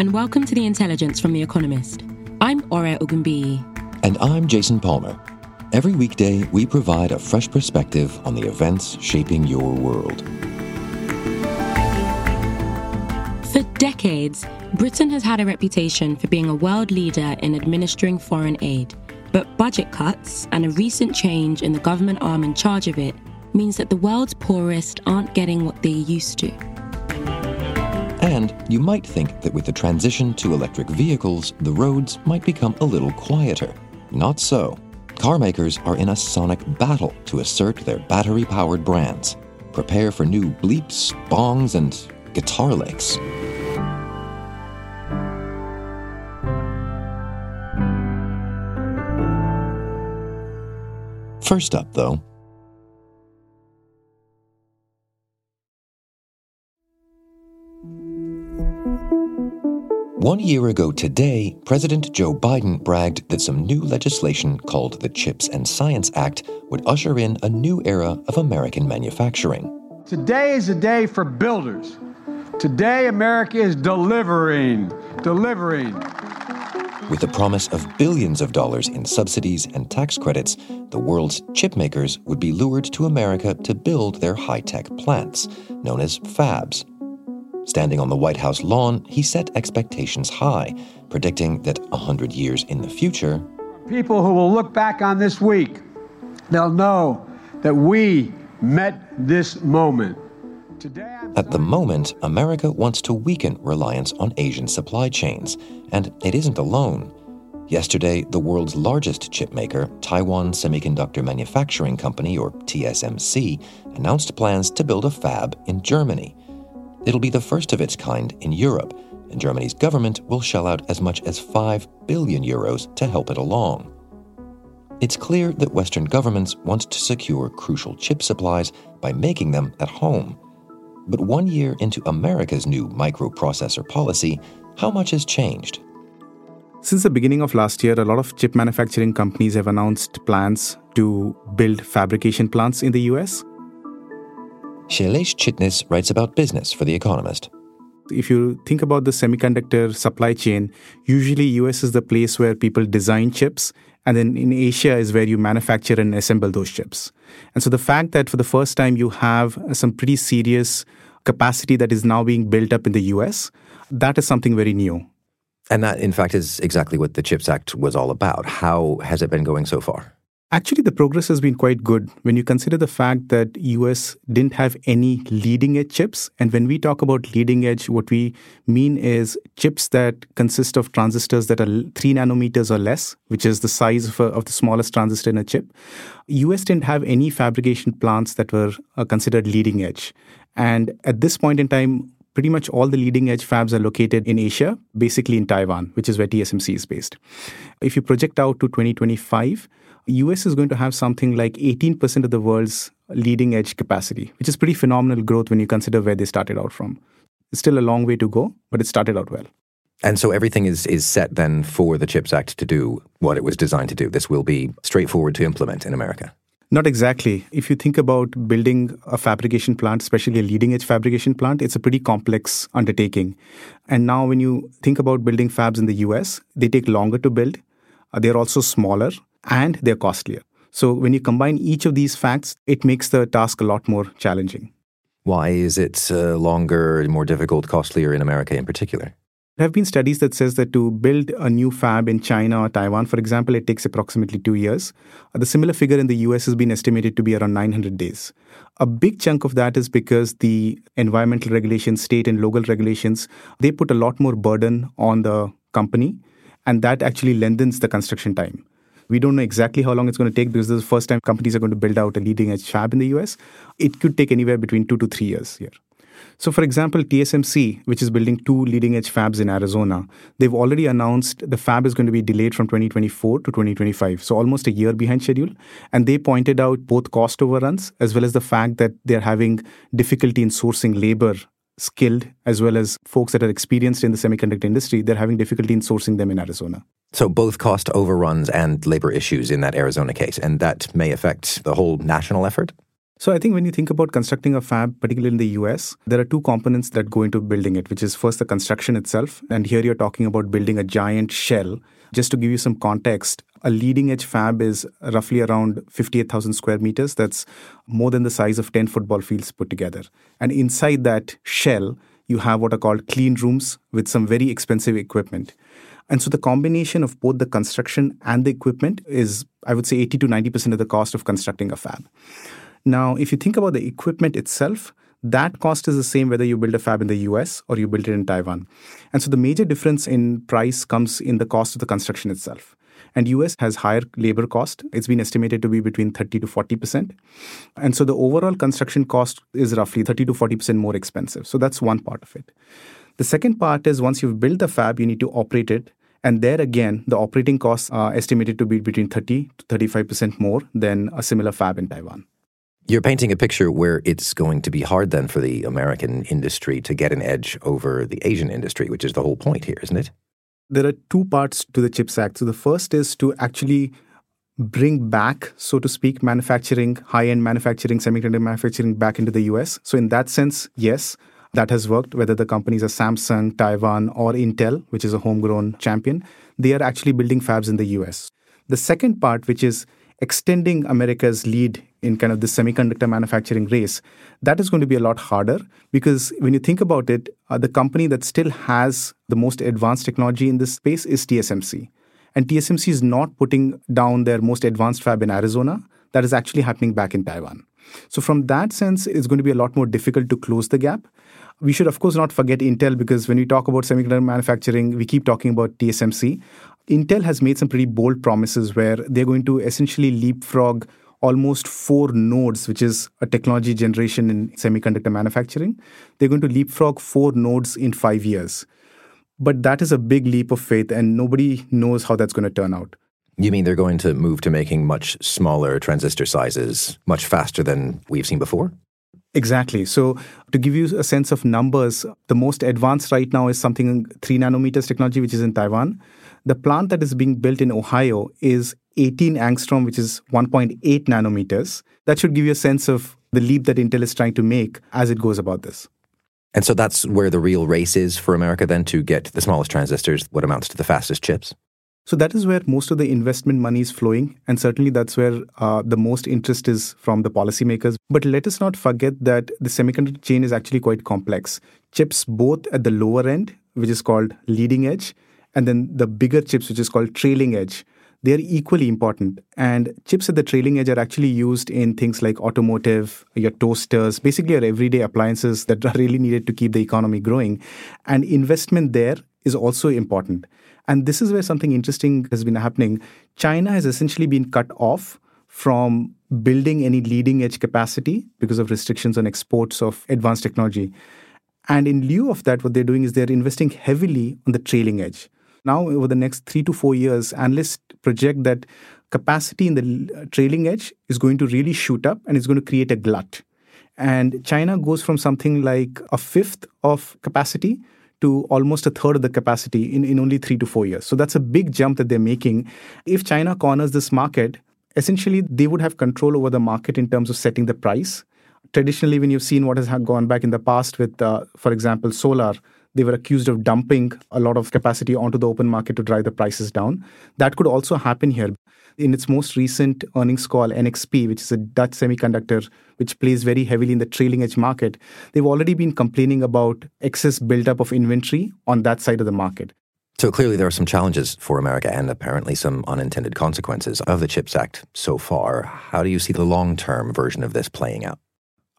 and welcome to the Intelligence from The Economist. I'm Ore Ogunbiyi. And I'm Jason Palmer. Every weekday, we provide a fresh perspective on the events shaping your world. For decades, Britain has had a reputation for being a world leader in administering foreign aid. But budget cuts and a recent change in the government arm in charge of it means that the world's poorest aren't getting what they used to. And you might think that with the transition to electric vehicles, the roads might become a little quieter. Not so. Car makers are in a sonic battle to assert their battery powered brands. Prepare for new bleeps, bongs, and guitar licks. First up, though, One year ago today, President Joe Biden bragged that some new legislation called the CHIPS and Science Act would usher in a new era of American manufacturing. Today is a day for builders. Today, America is delivering, delivering. With the promise of billions of dollars in subsidies and tax credits, the world's chip makers would be lured to America to build their high tech plants, known as fabs. Standing on the White House lawn, he set expectations high, predicting that 100 years in the future, people who will look back on this week, they'll know that we met this moment. Today, At the moment, America wants to weaken reliance on Asian supply chains, and it isn't alone. Yesterday, the world's largest chipmaker, Taiwan Semiconductor Manufacturing Company, or TSMC, announced plans to build a fab in Germany. It'll be the first of its kind in Europe, and Germany's government will shell out as much as 5 billion euros to help it along. It's clear that Western governments want to secure crucial chip supplies by making them at home. But one year into America's new microprocessor policy, how much has changed? Since the beginning of last year, a lot of chip manufacturing companies have announced plans to build fabrication plants in the US. Shailesh Chitnis writes about business for The Economist. If you think about the semiconductor supply chain, usually US is the place where people design chips and then in Asia is where you manufacture and assemble those chips. And so the fact that for the first time you have some pretty serious capacity that is now being built up in the US, that is something very new. And that, in fact, is exactly what the CHIPS Act was all about. How has it been going so far? Actually, the progress has been quite good when you consider the fact that US didn't have any leading edge chips. And when we talk about leading edge, what we mean is chips that consist of transistors that are three nanometers or less, which is the size of, a, of the smallest transistor in a chip. US didn't have any fabrication plants that were uh, considered leading edge. And at this point in time, pretty much all the leading edge fabs are located in Asia, basically in Taiwan, which is where TSMC is based. If you project out to 2025, US is going to have something like 18% of the world's leading edge capacity, which is pretty phenomenal growth when you consider where they started out from. It's still a long way to go, but it started out well. And so everything is, is set then for the CHIPS Act to do what it was designed to do. This will be straightforward to implement in America. Not exactly. If you think about building a fabrication plant, especially a leading edge fabrication plant, it's a pretty complex undertaking. And now, when you think about building fabs in the US, they take longer to build. Uh, they're also smaller and they're costlier. So when you combine each of these facts, it makes the task a lot more challenging. Why is it uh, longer, more difficult, costlier in America in particular? There have been studies that says that to build a new fab in China or Taiwan, for example, it takes approximately two years. The similar figure in the US has been estimated to be around 900 days. A big chunk of that is because the environmental regulations, state and local regulations, they put a lot more burden on the company, and that actually lengthens the construction time. We don't know exactly how long it's going to take because this is the first time companies are going to build out a leading edge fab in the US. It could take anywhere between two to three years here. So, for example, TSMC, which is building two leading edge fabs in Arizona, they've already announced the fab is going to be delayed from 2024 to 2025. So, almost a year behind schedule. And they pointed out both cost overruns as well as the fact that they're having difficulty in sourcing labor skilled as well as folks that are experienced in the semiconductor industry, they're having difficulty in sourcing them in Arizona. So both cost overruns and labor issues in that Arizona case, and that may affect the whole national effort? So I think when you think about constructing a fab, particularly in the US, there are two components that go into building it, which is first the construction itself. And here you're talking about building a giant shell. Just to give you some context, a leading edge fab is roughly around 58,000 square meters. That's more than the size of 10 football fields put together. And inside that shell, you have what are called clean rooms with some very expensive equipment. And so the combination of both the construction and the equipment is, I would say, 80 to 90% of the cost of constructing a fab. Now, if you think about the equipment itself, that cost is the same whether you build a fab in the US or you build it in Taiwan. And so the major difference in price comes in the cost of the construction itself. And US has higher labor cost. It's been estimated to be between 30 to 40%. And so the overall construction cost is roughly 30 to 40% more expensive. So that's one part of it. The second part is once you've built the fab, you need to operate it. And there again, the operating costs are estimated to be between 30 to 35% more than a similar fab in Taiwan. You're painting a picture where it's going to be hard then for the American industry to get an edge over the Asian industry, which is the whole point here, isn't it? There are two parts to the CHIPS Act. So the first is to actually bring back, so to speak, manufacturing, high end manufacturing, semiconductor manufacturing back into the US. So, in that sense, yes, that has worked, whether the companies are Samsung, Taiwan, or Intel, which is a homegrown champion, they are actually building fabs in the US. The second part, which is extending America's lead in kind of the semiconductor manufacturing race, that is going to be a lot harder because when you think about it, uh, the company that still has the most advanced technology in this space is TSMC. And TSMC is not putting down their most advanced fab in Arizona. That is actually happening back in Taiwan. So, from that sense, it's going to be a lot more difficult to close the gap. We should, of course, not forget Intel because when we talk about semiconductor manufacturing, we keep talking about TSMC. Intel has made some pretty bold promises where they're going to essentially leapfrog almost four nodes, which is a technology generation in semiconductor manufacturing. They're going to leapfrog four nodes in five years. But that is a big leap of faith, and nobody knows how that's going to turn out. You mean they're going to move to making much smaller transistor sizes much faster than we've seen before? Exactly. So, to give you a sense of numbers, the most advanced right now is something 3 nanometers technology, which is in Taiwan. The plant that is being built in Ohio is 18 angstrom, which is 1.8 nanometers. That should give you a sense of the leap that Intel is trying to make as it goes about this. And so that's where the real race is for America then to get the smallest transistors, what amounts to the fastest chips? So that is where most of the investment money is flowing, and certainly that's where uh, the most interest is from the policymakers. But let us not forget that the semiconductor chain is actually quite complex. Chips both at the lower end, which is called leading edge, and then the bigger chips, which is called trailing edge, they're equally important. And chips at the trailing edge are actually used in things like automotive, your toasters, basically your everyday appliances that are really needed to keep the economy growing. And investment there is also important. And this is where something interesting has been happening. China has essentially been cut off from building any leading edge capacity because of restrictions on exports of advanced technology. And in lieu of that, what they're doing is they're investing heavily on the trailing edge. Now, over the next three to four years, analysts project that capacity in the uh, trailing edge is going to really shoot up and it's going to create a glut. And China goes from something like a fifth of capacity to almost a third of the capacity in, in only three to four years. So that's a big jump that they're making. If China corners this market, essentially they would have control over the market in terms of setting the price. Traditionally, when you've seen what has gone back in the past with, uh, for example, solar, they were accused of dumping a lot of capacity onto the open market to drive the prices down. That could also happen here. In its most recent earnings call, NXP, which is a Dutch semiconductor which plays very heavily in the trailing edge market, they've already been complaining about excess buildup of inventory on that side of the market. So clearly, there are some challenges for America and apparently some unintended consequences of the CHIPS Act so far. How do you see the long term version of this playing out?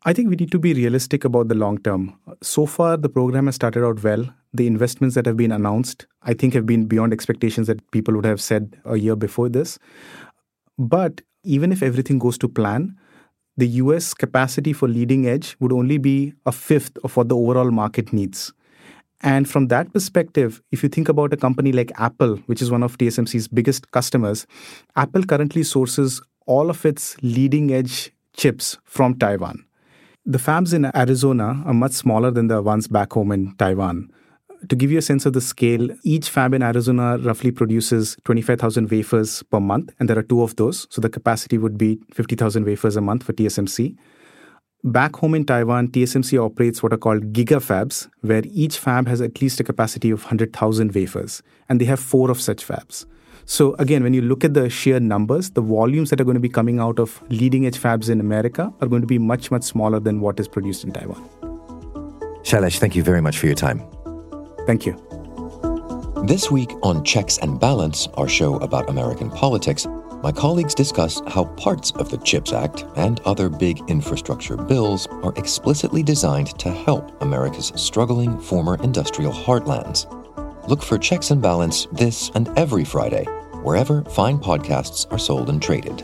I think we need to be realistic about the long term. So far, the program has started out well. The investments that have been announced, I think, have been beyond expectations that people would have said a year before this. But even if everything goes to plan, the US capacity for leading edge would only be a fifth of what the overall market needs. And from that perspective, if you think about a company like Apple, which is one of TSMC's biggest customers, Apple currently sources all of its leading edge chips from Taiwan. The fabs in Arizona are much smaller than the ones back home in Taiwan. To give you a sense of the scale, each fab in Arizona roughly produces 25,000 wafers per month, and there are two of those. So the capacity would be 50,000 wafers a month for TSMC. Back home in Taiwan, TSMC operates what are called gigafabs, where each fab has at least a capacity of 100,000 wafers, and they have four of such fabs. So, again, when you look at the sheer numbers, the volumes that are going to be coming out of leading edge fabs in America are going to be much, much smaller than what is produced in Taiwan. Shailesh, thank you very much for your time. Thank you. This week on Checks and Balance, our show about American politics, my colleagues discuss how parts of the CHIPS Act and other big infrastructure bills are explicitly designed to help America's struggling former industrial heartlands. Look for Checks and Balance this and every Friday, wherever fine podcasts are sold and traded.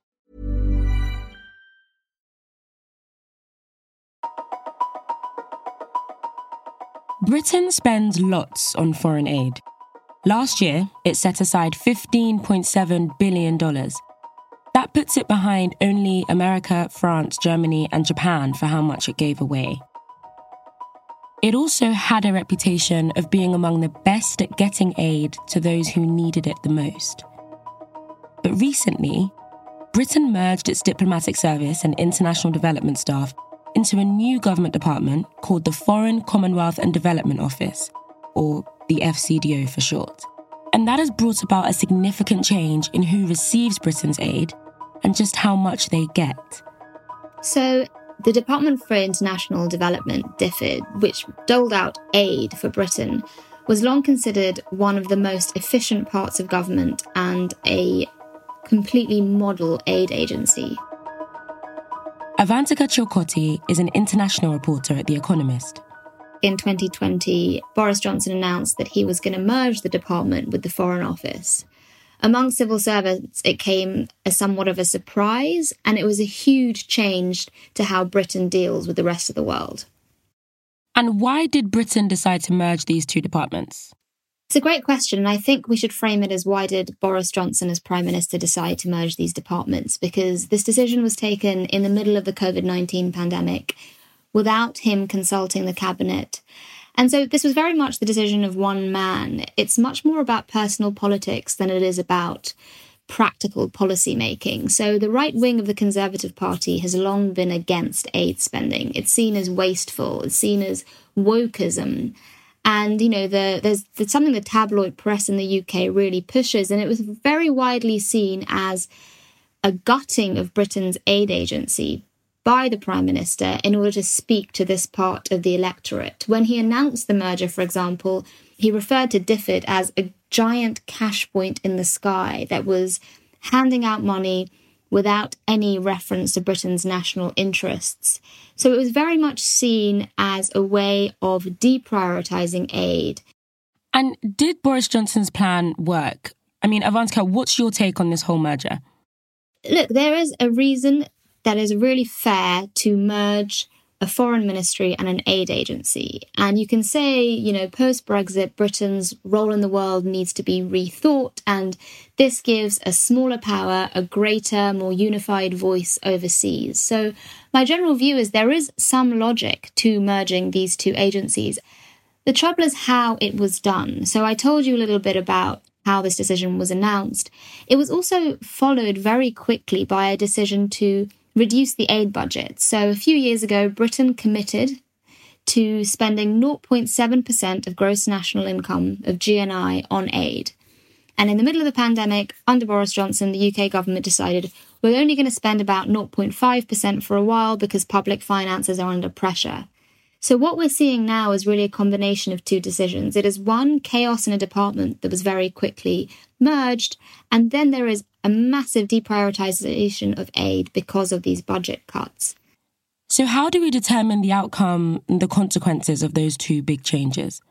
Britain spends lots on foreign aid. Last year, it set aside $15.7 billion. That puts it behind only America, France, Germany, and Japan for how much it gave away. It also had a reputation of being among the best at getting aid to those who needed it the most. But recently, Britain merged its diplomatic service and international development staff into a new government department called the Foreign Commonwealth and Development Office, or the FCDO for short. And that has brought about a significant change in who receives Britain's aid and just how much they get. So, the Department for International Development, DFID, which doled out aid for Britain, was long considered one of the most efficient parts of government and a completely model aid agency. Avantika Chilkoti is an international reporter at The Economist. In 2020, Boris Johnson announced that he was going to merge the department with the Foreign Office. Among civil servants, it came as somewhat of a surprise, and it was a huge change to how Britain deals with the rest of the world. And why did Britain decide to merge these two departments? It's a great question, and I think we should frame it as why did Boris Johnson, as Prime Minister, decide to merge these departments? Because this decision was taken in the middle of the COVID 19 pandemic without him consulting the cabinet. And so this was very much the decision of one man. It's much more about personal politics than it is about practical policy making. So the right wing of the Conservative Party has long been against aid spending. It's seen as wasteful, it's seen as wokeism. And you know, the, there's, there's something the tabloid press in the UK really pushes, and it was very widely seen as a gutting of Britain's aid agency by the Prime Minister in order to speak to this part of the electorate. When he announced the merger, for example, he referred to DFID as a giant cash point in the sky that was handing out money without any reference to Britain's national interests. So it was very much seen as a way of deprioritising aid. And did Boris Johnson's plan work? I mean, Avantika, what's your take on this whole merger? Look, there is a reason that is really fair to merge a foreign ministry and an aid agency. And you can say, you know, post Brexit, Britain's role in the world needs to be rethought. And this gives a smaller power, a greater, more unified voice overseas. So, my general view is there is some logic to merging these two agencies. The trouble is how it was done. So, I told you a little bit about how this decision was announced. It was also followed very quickly by a decision to reduce the aid budget. So a few years ago, Britain committed to spending 0.7% of gross national income of GNI on aid. And in the middle of the pandemic, under Boris Johnson, the UK government decided we're only going to spend about 0.5% for a while because public finances are under pressure. So, what we're seeing now is really a combination of two decisions. It is one, chaos in a department that was very quickly merged, and then there is a massive deprioritization of aid because of these budget cuts. So, how do we determine the outcome and the consequences of those two big changes?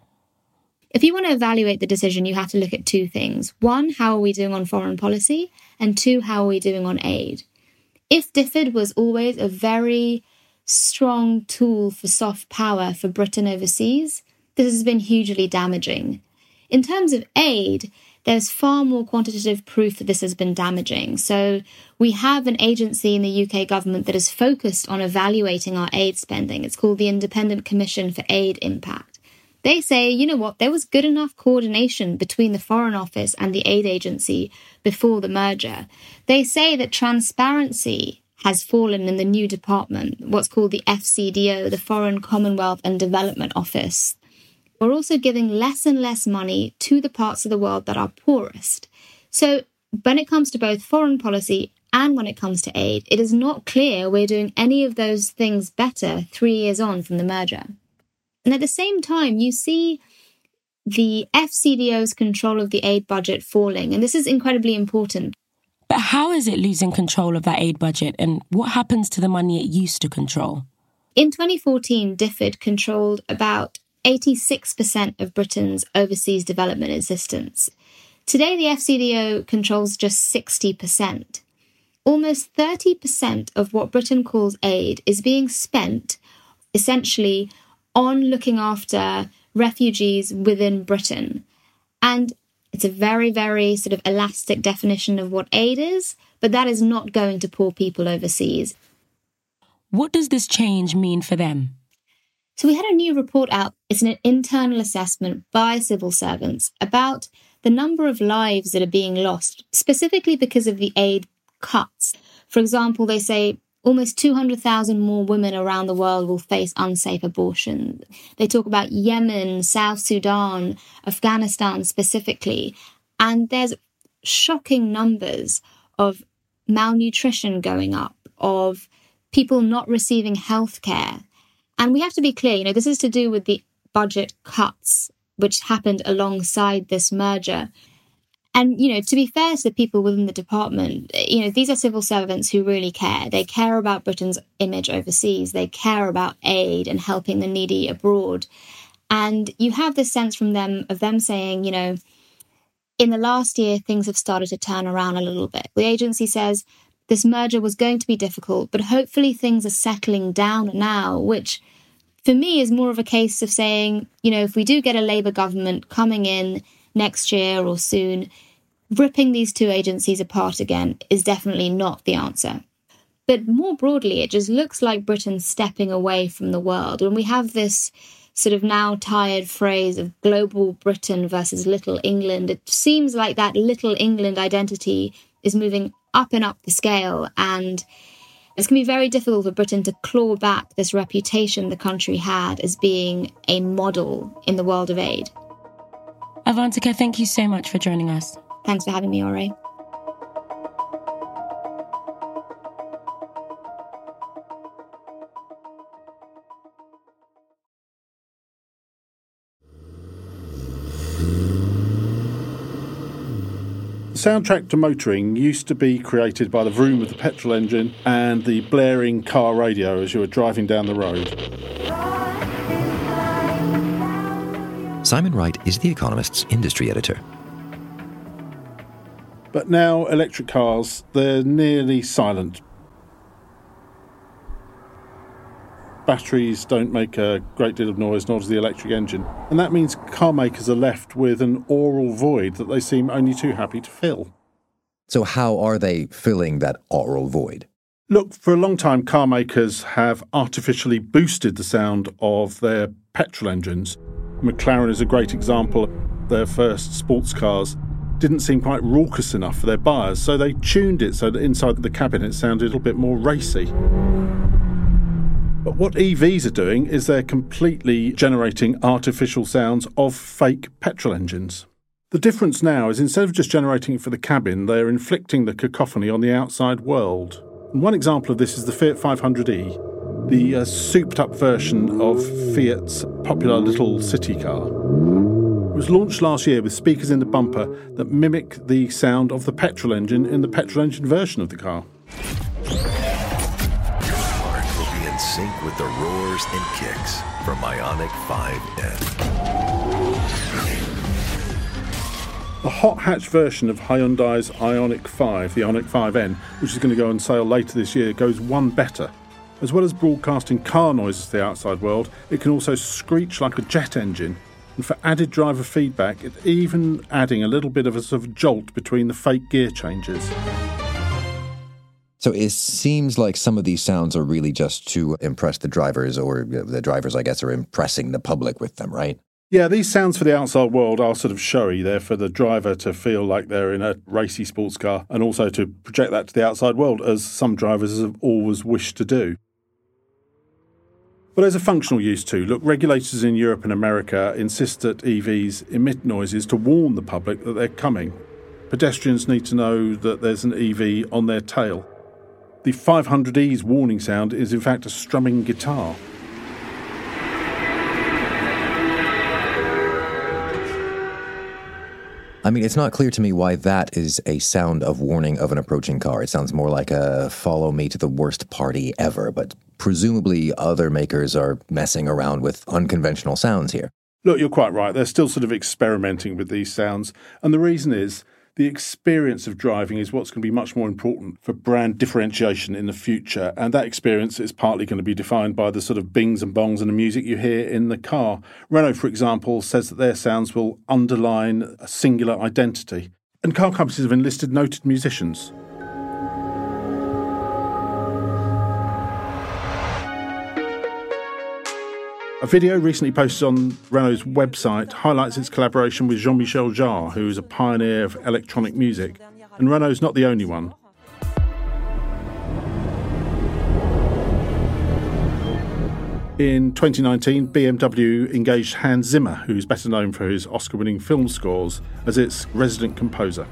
If you want to evaluate the decision, you have to look at two things. One, how are we doing on foreign policy? And two, how are we doing on aid? If DFID was always a very strong tool for soft power for Britain overseas, this has been hugely damaging. In terms of aid, there's far more quantitative proof that this has been damaging. So we have an agency in the UK government that is focused on evaluating our aid spending. It's called the Independent Commission for Aid Impact. They say, you know what, there was good enough coordination between the Foreign Office and the aid agency before the merger. They say that transparency has fallen in the new department, what's called the FCDO, the Foreign Commonwealth and Development Office. We're also giving less and less money to the parts of the world that are poorest. So, when it comes to both foreign policy and when it comes to aid, it is not clear we're doing any of those things better three years on from the merger. And at the same time, you see the FCDO's control of the aid budget falling. And this is incredibly important but how is it losing control of that aid budget and what happens to the money it used to control? In 2014, DFID controlled about 86% of Britain's overseas development assistance. Today, the FCDO controls just 60%. Almost 30% of what Britain calls aid is being spent essentially on looking after refugees within Britain. And it's a very, very sort of elastic definition of what aid is, but that is not going to poor people overseas. What does this change mean for them? So, we had a new report out. It's an internal assessment by civil servants about the number of lives that are being lost, specifically because of the aid cuts. For example, they say almost 200,000 more women around the world will face unsafe abortion. They talk about Yemen, South Sudan, Afghanistan specifically. And there's shocking numbers of malnutrition going up, of people not receiving health care. And we have to be clear, you know, this is to do with the budget cuts which happened alongside this merger. And, you know, to be fair to the people within the department, you know, these are civil servants who really care. They care about Britain's image overseas. They care about aid and helping the needy abroad. And you have this sense from them of them saying, you know, in the last year, things have started to turn around a little bit. The agency says this merger was going to be difficult, but hopefully things are settling down now, which for me is more of a case of saying, you know, if we do get a Labour government coming in, next year or soon, ripping these two agencies apart again is definitely not the answer. But more broadly, it just looks like Britain stepping away from the world. When we have this sort of now tired phrase of global Britain versus little England, it seems like that little England identity is moving up and up the scale. And it's going to be very difficult for Britain to claw back this reputation the country had as being a model in the world of aid. Avantika, thank you so much for joining us. Thanks for having me, Ore. Soundtrack to motoring used to be created by the vroom of the petrol engine and the blaring car radio as you were driving down the road. Simon Wright is The Economist's industry editor. But now, electric cars, they're nearly silent. Batteries don't make a great deal of noise, nor does the electric engine. And that means car makers are left with an aural void that they seem only too happy to fill. So, how are they filling that aural void? Look, for a long time, car makers have artificially boosted the sound of their petrol engines McLaren is a great example. Their first sports cars didn't seem quite raucous enough for their buyers, so they tuned it so that inside the cabin it sounded a little bit more racy. But what EVs are doing is they're completely generating artificial sounds of fake petrol engines. The difference now is instead of just generating it for the cabin, they're inflicting the cacophony on the outside world. And one example of this is the Fiat 500e, the uh, souped up version of Fiat's popular little city car. It was launched last year with speakers in the bumper that mimic the sound of the petrol engine in the petrol engine version of the car. Sync with the roars and kicks from Ioniq 5N. The hot hatch version of Hyundai's Ioniq 5, the Ioniq 5N, which is going to go on sale later this year, goes one better. As well as broadcasting car noises to the outside world, it can also screech like a jet engine. And for added driver feedback, it's even adding a little bit of a sort of jolt between the fake gear changes. So it seems like some of these sounds are really just to impress the drivers, or the drivers, I guess, are impressing the public with them, right? Yeah, these sounds for the outside world are sort of showy. They're for the driver to feel like they're in a racy sports car and also to project that to the outside world, as some drivers have always wished to do. But there's a functional use too. Look, regulators in Europe and America insist that EVs emit noises to warn the public that they're coming. Pedestrians need to know that there's an EV on their tail. The 500E's warning sound is in fact a strumming guitar. I mean, it's not clear to me why that is a sound of warning of an approaching car. It sounds more like a follow me to the worst party ever, but presumably other makers are messing around with unconventional sounds here. Look, you're quite right. They're still sort of experimenting with these sounds. And the reason is the experience of driving is what's going to be much more important for brand differentiation in the future. And that experience is partly going to be defined by the sort of bings and bongs and the music you hear in the car. Renault, for example, says that their sounds will underline a singular identity. And car companies have enlisted noted musicians. A video recently posted on Renault's website highlights its collaboration with Jean Michel Jarre, who is a pioneer of electronic music. And Renault's not the only one. In 2019, BMW engaged Hans Zimmer, who's better known for his Oscar winning film scores, as its resident composer.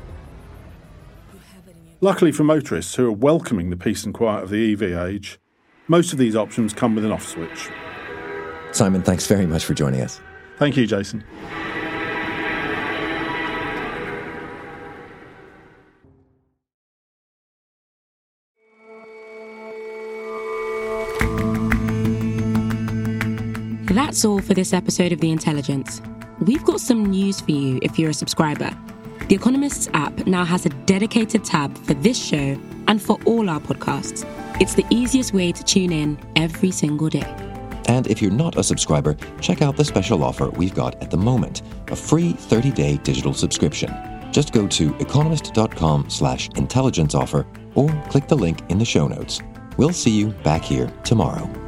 Luckily for motorists who are welcoming the peace and quiet of the EV age, most of these options come with an off switch. Simon, thanks very much for joining us. Thank you, Jason. That's all for this episode of The Intelligence. We've got some news for you if you're a subscriber. The Economist's app now has a dedicated tab for this show and for all our podcasts. It's the easiest way to tune in every single day. And if you're not a subscriber, check out the special offer we've got at the moment, a free 30-day digital subscription. Just go to economist.com slash intelligence offer or click the link in the show notes. We'll see you back here tomorrow.